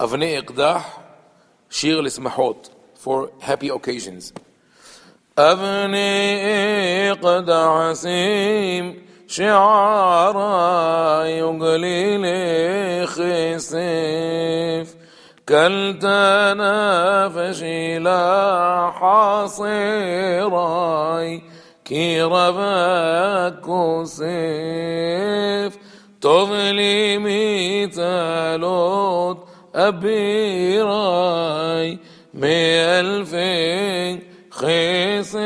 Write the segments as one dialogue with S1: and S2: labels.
S1: أغنية إقداح شير لسمحوت for happy occasions. أبني إقداح سيم شعارا يقلي لي خسيف كالتنافشي لا حصيراي كي ربك سيف تظلمي تلوت أبيراي مألفين خسيف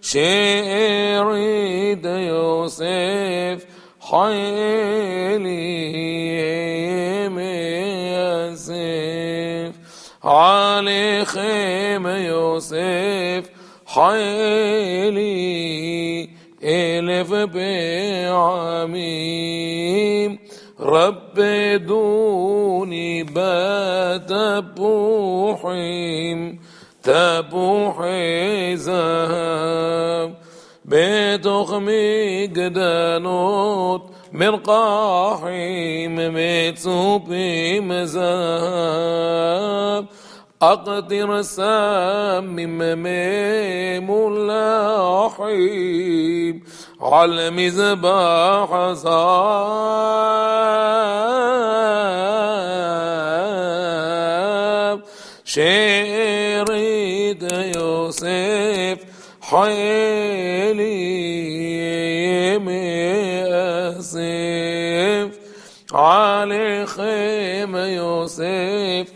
S1: شريد يوسف حيلي ياسف. علي خيم يوسف حيلي إلف بعميم. رب دوني بات بوحيم تبوحي ذهب بتخمي جدانوت مرقاحي متسوبيم سوبي مذهب أقدر سامم ملاحيم على مذبح صاب شريد يوسف حيلي مأسف علي خيم يوسف